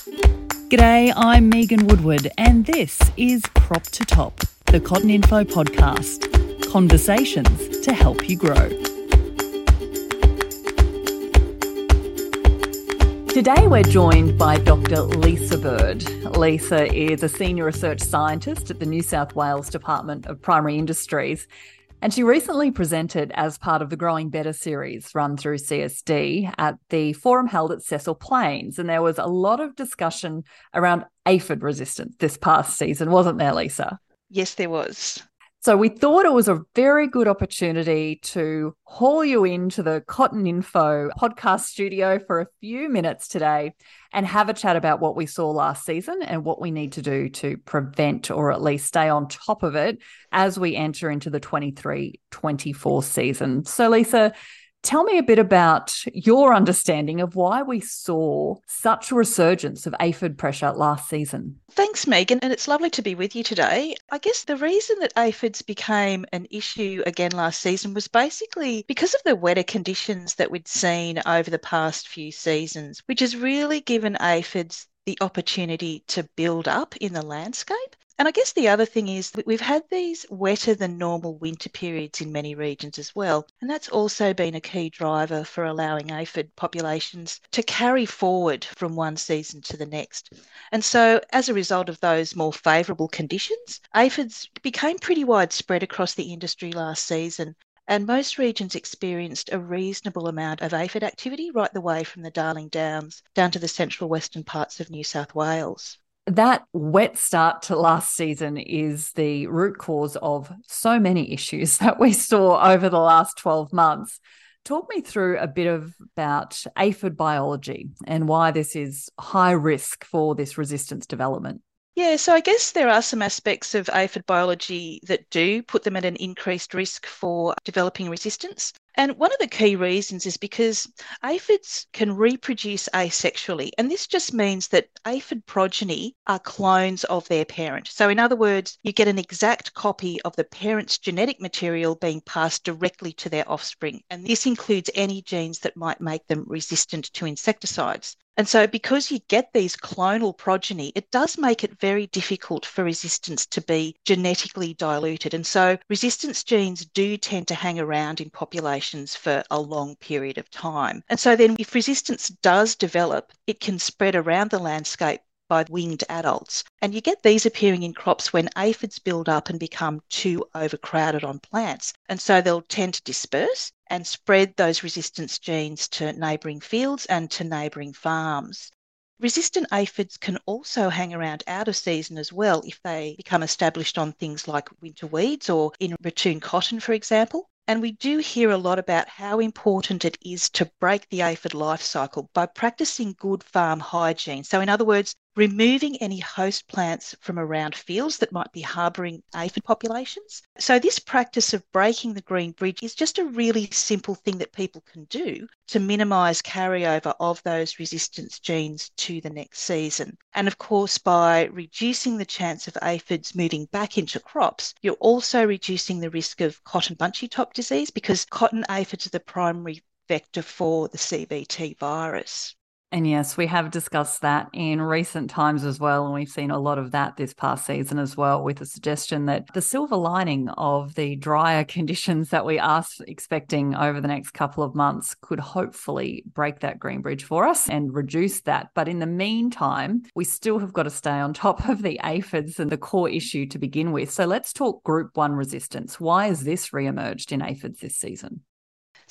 G'day, I'm Megan Woodward, and this is Crop to Top, the CottonInfo podcast. Conversations to help you grow. Today, we're joined by Dr. Lisa Bird. Lisa is a senior research scientist at the New South Wales Department of Primary Industries. And she recently presented as part of the Growing Better series run through CSD at the forum held at Cecil Plains. And there was a lot of discussion around aphid resistance this past season, wasn't there, Lisa? Yes, there was. So we thought it was a very good opportunity to haul you into the CottonInfo podcast studio for a few minutes today and have a chat about what we saw last season and what we need to do to prevent or at least stay on top of it as we enter into the 23 24 season. So, Lisa, Tell me a bit about your understanding of why we saw such a resurgence of aphid pressure last season. Thanks, Megan, and it's lovely to be with you today. I guess the reason that aphids became an issue again last season was basically because of the wetter conditions that we'd seen over the past few seasons, which has really given aphids the opportunity to build up in the landscape. And I guess the other thing is that we've had these wetter than normal winter periods in many regions as well. And that's also been a key driver for allowing aphid populations to carry forward from one season to the next. And so, as a result of those more favourable conditions, aphids became pretty widespread across the industry last season. And most regions experienced a reasonable amount of aphid activity right the way from the Darling Downs down to the central western parts of New South Wales that wet start to last season is the root cause of so many issues that we saw over the last 12 months. Talk me through a bit of about aphid biology and why this is high risk for this resistance development. Yeah, so I guess there are some aspects of aphid biology that do put them at an increased risk for developing resistance. And one of the key reasons is because aphids can reproduce asexually. And this just means that aphid progeny are clones of their parent. So, in other words, you get an exact copy of the parent's genetic material being passed directly to their offspring. And this includes any genes that might make them resistant to insecticides. And so, because you get these clonal progeny, it does make it very difficult for resistance to be genetically diluted. And so, resistance genes do tend to hang around in populations for a long period of time. And so, then if resistance does develop, it can spread around the landscape by winged adults. And you get these appearing in crops when aphids build up and become too overcrowded on plants. And so they'll tend to disperse and spread those resistance genes to neighbouring fields and to neighbouring farms. Resistant aphids can also hang around out of season as well if they become established on things like winter weeds or in ratoon cotton, for example. And we do hear a lot about how important it is to break the aphid life cycle by practicing good farm hygiene. So, in other words, removing any host plants from around fields that might be harbouring aphid populations. So, this practice of breaking the green bridge is just a really simple thing that people can do to minimise carryover of those resistance genes to the next season. And of course, by reducing the chance of aphids moving back into crops, you're also reducing the risk of cotton bunchy top disease because cotton aphids are the primary vector for the CBT virus. And yes, we have discussed that in recent times as well. And we've seen a lot of that this past season as well, with the suggestion that the silver lining of the drier conditions that we are expecting over the next couple of months could hopefully break that green bridge for us and reduce that. But in the meantime, we still have got to stay on top of the aphids and the core issue to begin with. So let's talk group one resistance. Why has this re emerged in aphids this season?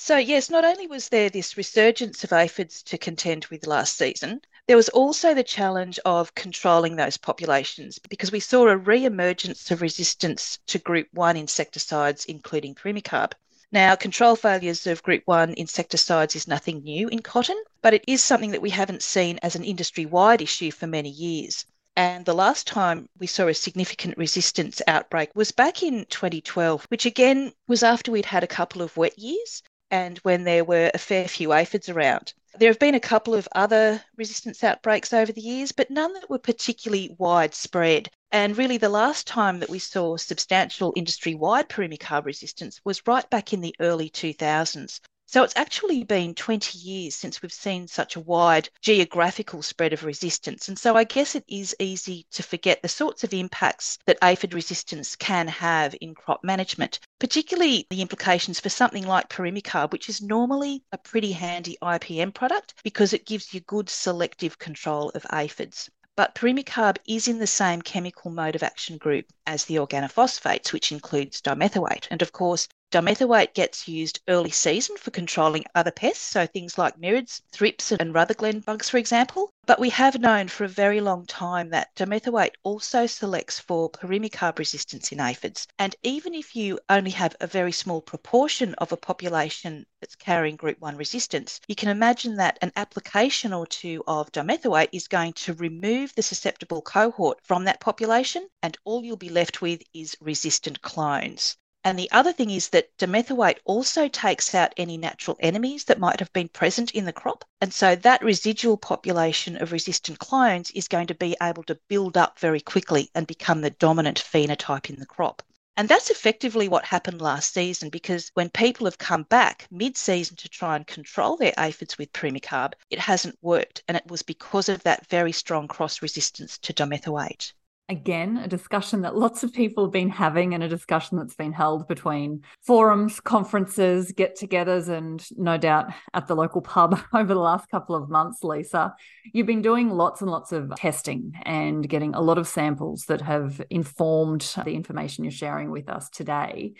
So, yes, not only was there this resurgence of aphids to contend with last season, there was also the challenge of controlling those populations because we saw a re emergence of resistance to group 1 insecticides, including Pirimicarb. Now, control failures of group 1 insecticides is nothing new in cotton, but it is something that we haven't seen as an industry wide issue for many years. And the last time we saw a significant resistance outbreak was back in 2012, which again was after we'd had a couple of wet years and when there were a fair few aphids around. There have been a couple of other resistance outbreaks over the years, but none that were particularly widespread. And really, the last time that we saw substantial industry wide Pirimicarb resistance was right back in the early 2000s. So it's actually been 20 years since we've seen such a wide geographical spread of resistance. And so I guess it is easy to forget the sorts of impacts that aphid resistance can have in crop management, particularly the implications for something like Pirimicarb, which is normally a pretty handy IPM product because it gives you good selective control of aphids. But Pirimicarb is in the same chemical mode of action group as the organophosphates, which includes dimethoate. And of course, Dimethoate gets used early season for controlling other pests, so things like mirids, thrips, and rutherglen bugs, for example. But we have known for a very long time that dimethoate also selects for pirimicarb resistance in aphids. And even if you only have a very small proportion of a population that's carrying group 1 resistance, you can imagine that an application or two of dimethoate is going to remove the susceptible cohort from that population, and all you'll be left with is resistant clones. And the other thing is that dimethoate also takes out any natural enemies that might have been present in the crop. And so that residual population of resistant clones is going to be able to build up very quickly and become the dominant phenotype in the crop. And that's effectively what happened last season because when people have come back mid season to try and control their aphids with Pirimicarb, it hasn't worked. And it was because of that very strong cross resistance to dimethoate again, a discussion that lots of people have been having and a discussion that's been held between forums, conferences, get togethers, and no doubt at the local pub over the last couple of months, Lisa. You've been doing lots and lots of testing and getting a lot of samples that have informed the information you're sharing with us today.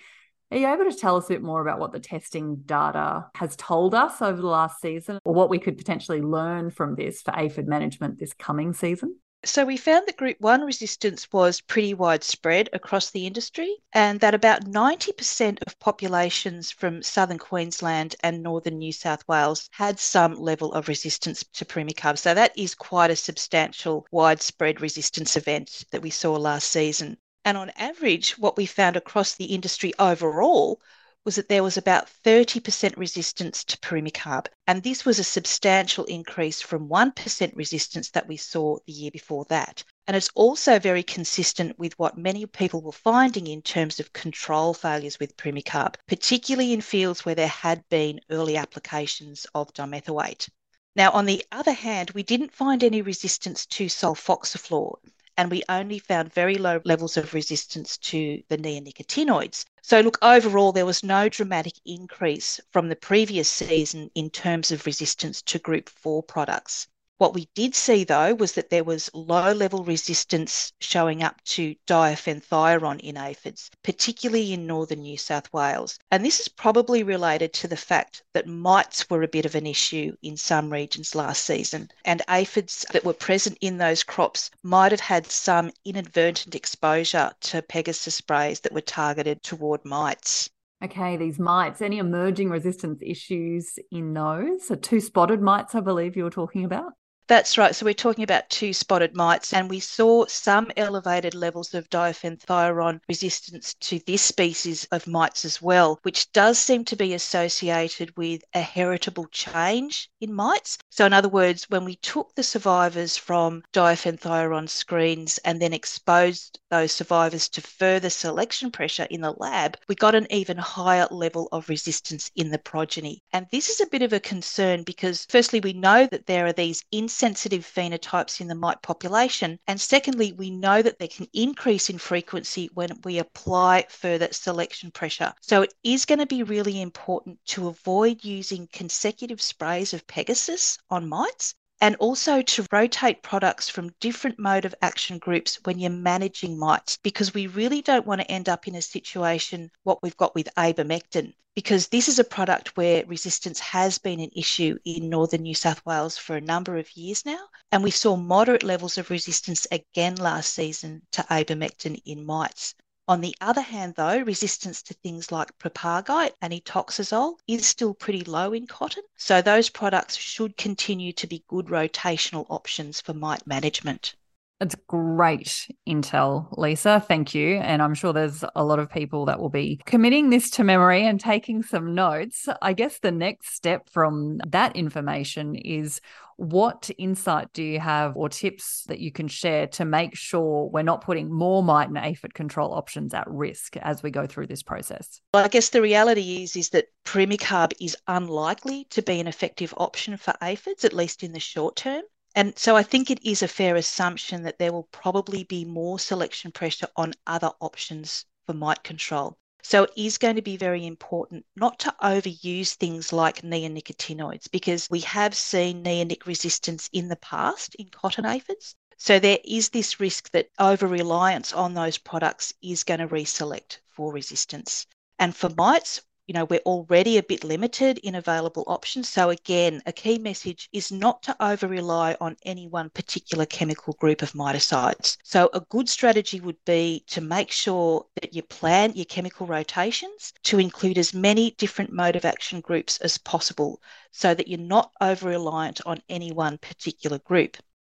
Are you able to tell us a bit more about what the testing data has told us over the last season or what we could potentially learn from this for aphid management this coming season? So we found that group 1 resistance was pretty widespread across the industry and that about 90% of populations from southern Queensland and northern New South Wales had some level of resistance to Pirimicarb. So that is quite a substantial widespread resistance event that we saw last season. And on average, what we found across the industry overall was that there was about 30% resistance to Pirimicarb. And this was a substantial increase from 1% resistance that we saw the year before that. And it's also very consistent with what many people were finding in terms of control failures with Pirimicarb, particularly in fields where there had been early applications of dimethoate. Now, on the other hand, we didn't find any resistance to sulfoxaflor and we only found very low levels of resistance to the neonicotinoids. So, look, overall, there was no dramatic increase from the previous season in terms of resistance to group 4 products. What we did see though was that there was low level resistance showing up to diafenthiuron in aphids, particularly in northern New South Wales. And this is probably related to the fact that mites were a bit of an issue in some regions last season, and aphids that were present in those crops might have had some inadvertent exposure to Pegasus sprays that were targeted toward mites. Okay, these mites, any emerging resistance issues in those? So, two spotted mites, I believe you were talking about? That's right. So we're talking about two spotted mites, and we saw some elevated levels of diafenthiuron resistance to this species of mites as well, which does seem to be associated with a heritable change in mites. So, in other words, when we took the survivors from diafenthiuron screens and then exposed those survivors to further selection pressure in the lab, we got an even higher level of resistance in the progeny. And this is a bit of a concern because, firstly, we know that there are these insensitive phenotypes in the mite population. And secondly, we know that they can increase in frequency when we apply further selection pressure. So, it is going to be really important to avoid using consecutive sprays of Pegasus on mites and also to rotate products from different mode of action groups when you're managing mites because we really don't want to end up in a situation what we've got with abamectin because this is a product where resistance has been an issue in northern New South Wales for a number of years now and we saw moderate levels of resistance again last season to abamectin in mites on the other hand, though, resistance to things like propargite and etoxazole is still pretty low in cotton. So those products should continue to be good rotational options for mite management. It's great intel, Lisa. Thank you. And I'm sure there's a lot of people that will be committing this to memory and taking some notes. I guess the next step from that information is what insight do you have or tips that you can share to make sure we're not putting more mite and aphid control options at risk as we go through this process? Well, I guess the reality is is that Pirimicarb is unlikely to be an effective option for aphids, at least in the short term. And so I think it is a fair assumption that there will probably be more selection pressure on other options for mite control. So it is going to be very important not to overuse things like neonicotinoids because we have seen neonic resistance in the past in cotton aphids. So there is this risk that over reliance on those products is going to reselect for resistance. And for mites, you know, we're already a bit limited in available options. So, again, a key message is not to over rely on any one particular chemical group of miticides. So, a good strategy would be to make sure that you plan your chemical rotations to include as many different mode of action groups as possible so that you're not over reliant on any one particular group.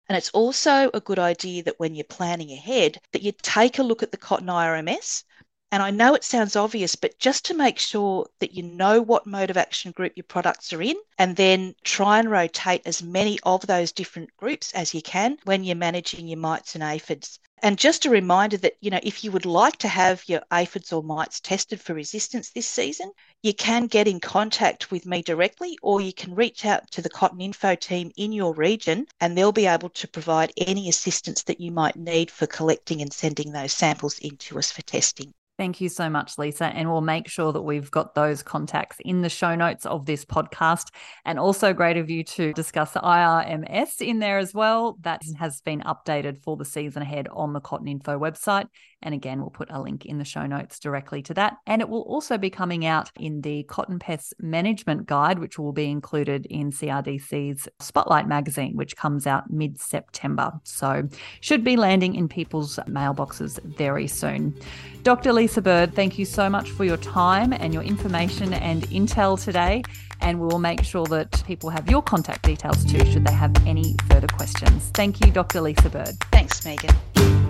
And it's also a good idea that when you're planning ahead, that you take a look at the cotton IRMS and I know it sounds obvious, but just to make sure that you know what mode of action group your products are in, and then try and rotate as many of those different groups as you can when you're managing your mites and aphids. And just a reminder that, you know, if you would like to have your aphids or mites tested for resistance this season, you can get in contact with me directly or you can reach out to the CottonInfo team in your region and they'll be able to provide any assistance that you might need for collecting and sending those samples in to us for testing. Thank you so much, Lisa. And we'll make sure that we've got those contacts in the show notes of this podcast. And also great of you to discuss the IRMS in there as well. That has been updated for the season ahead on the CottonInfo website. And again, we'll put a link in the show notes directly to that. And it will also be coming out in the Cotton Pest Management Guide, which will be included in CRDC's Spotlight magazine, which comes out mid September. So should be landing in people's mailboxes very soon. Dr. Lisa Bird, thank you so much for your time and your information and intel today. And we will make sure that people have your contact details too, should they have any further questions. Thank you, Dr. Lisa Bird. Thanks, Megan.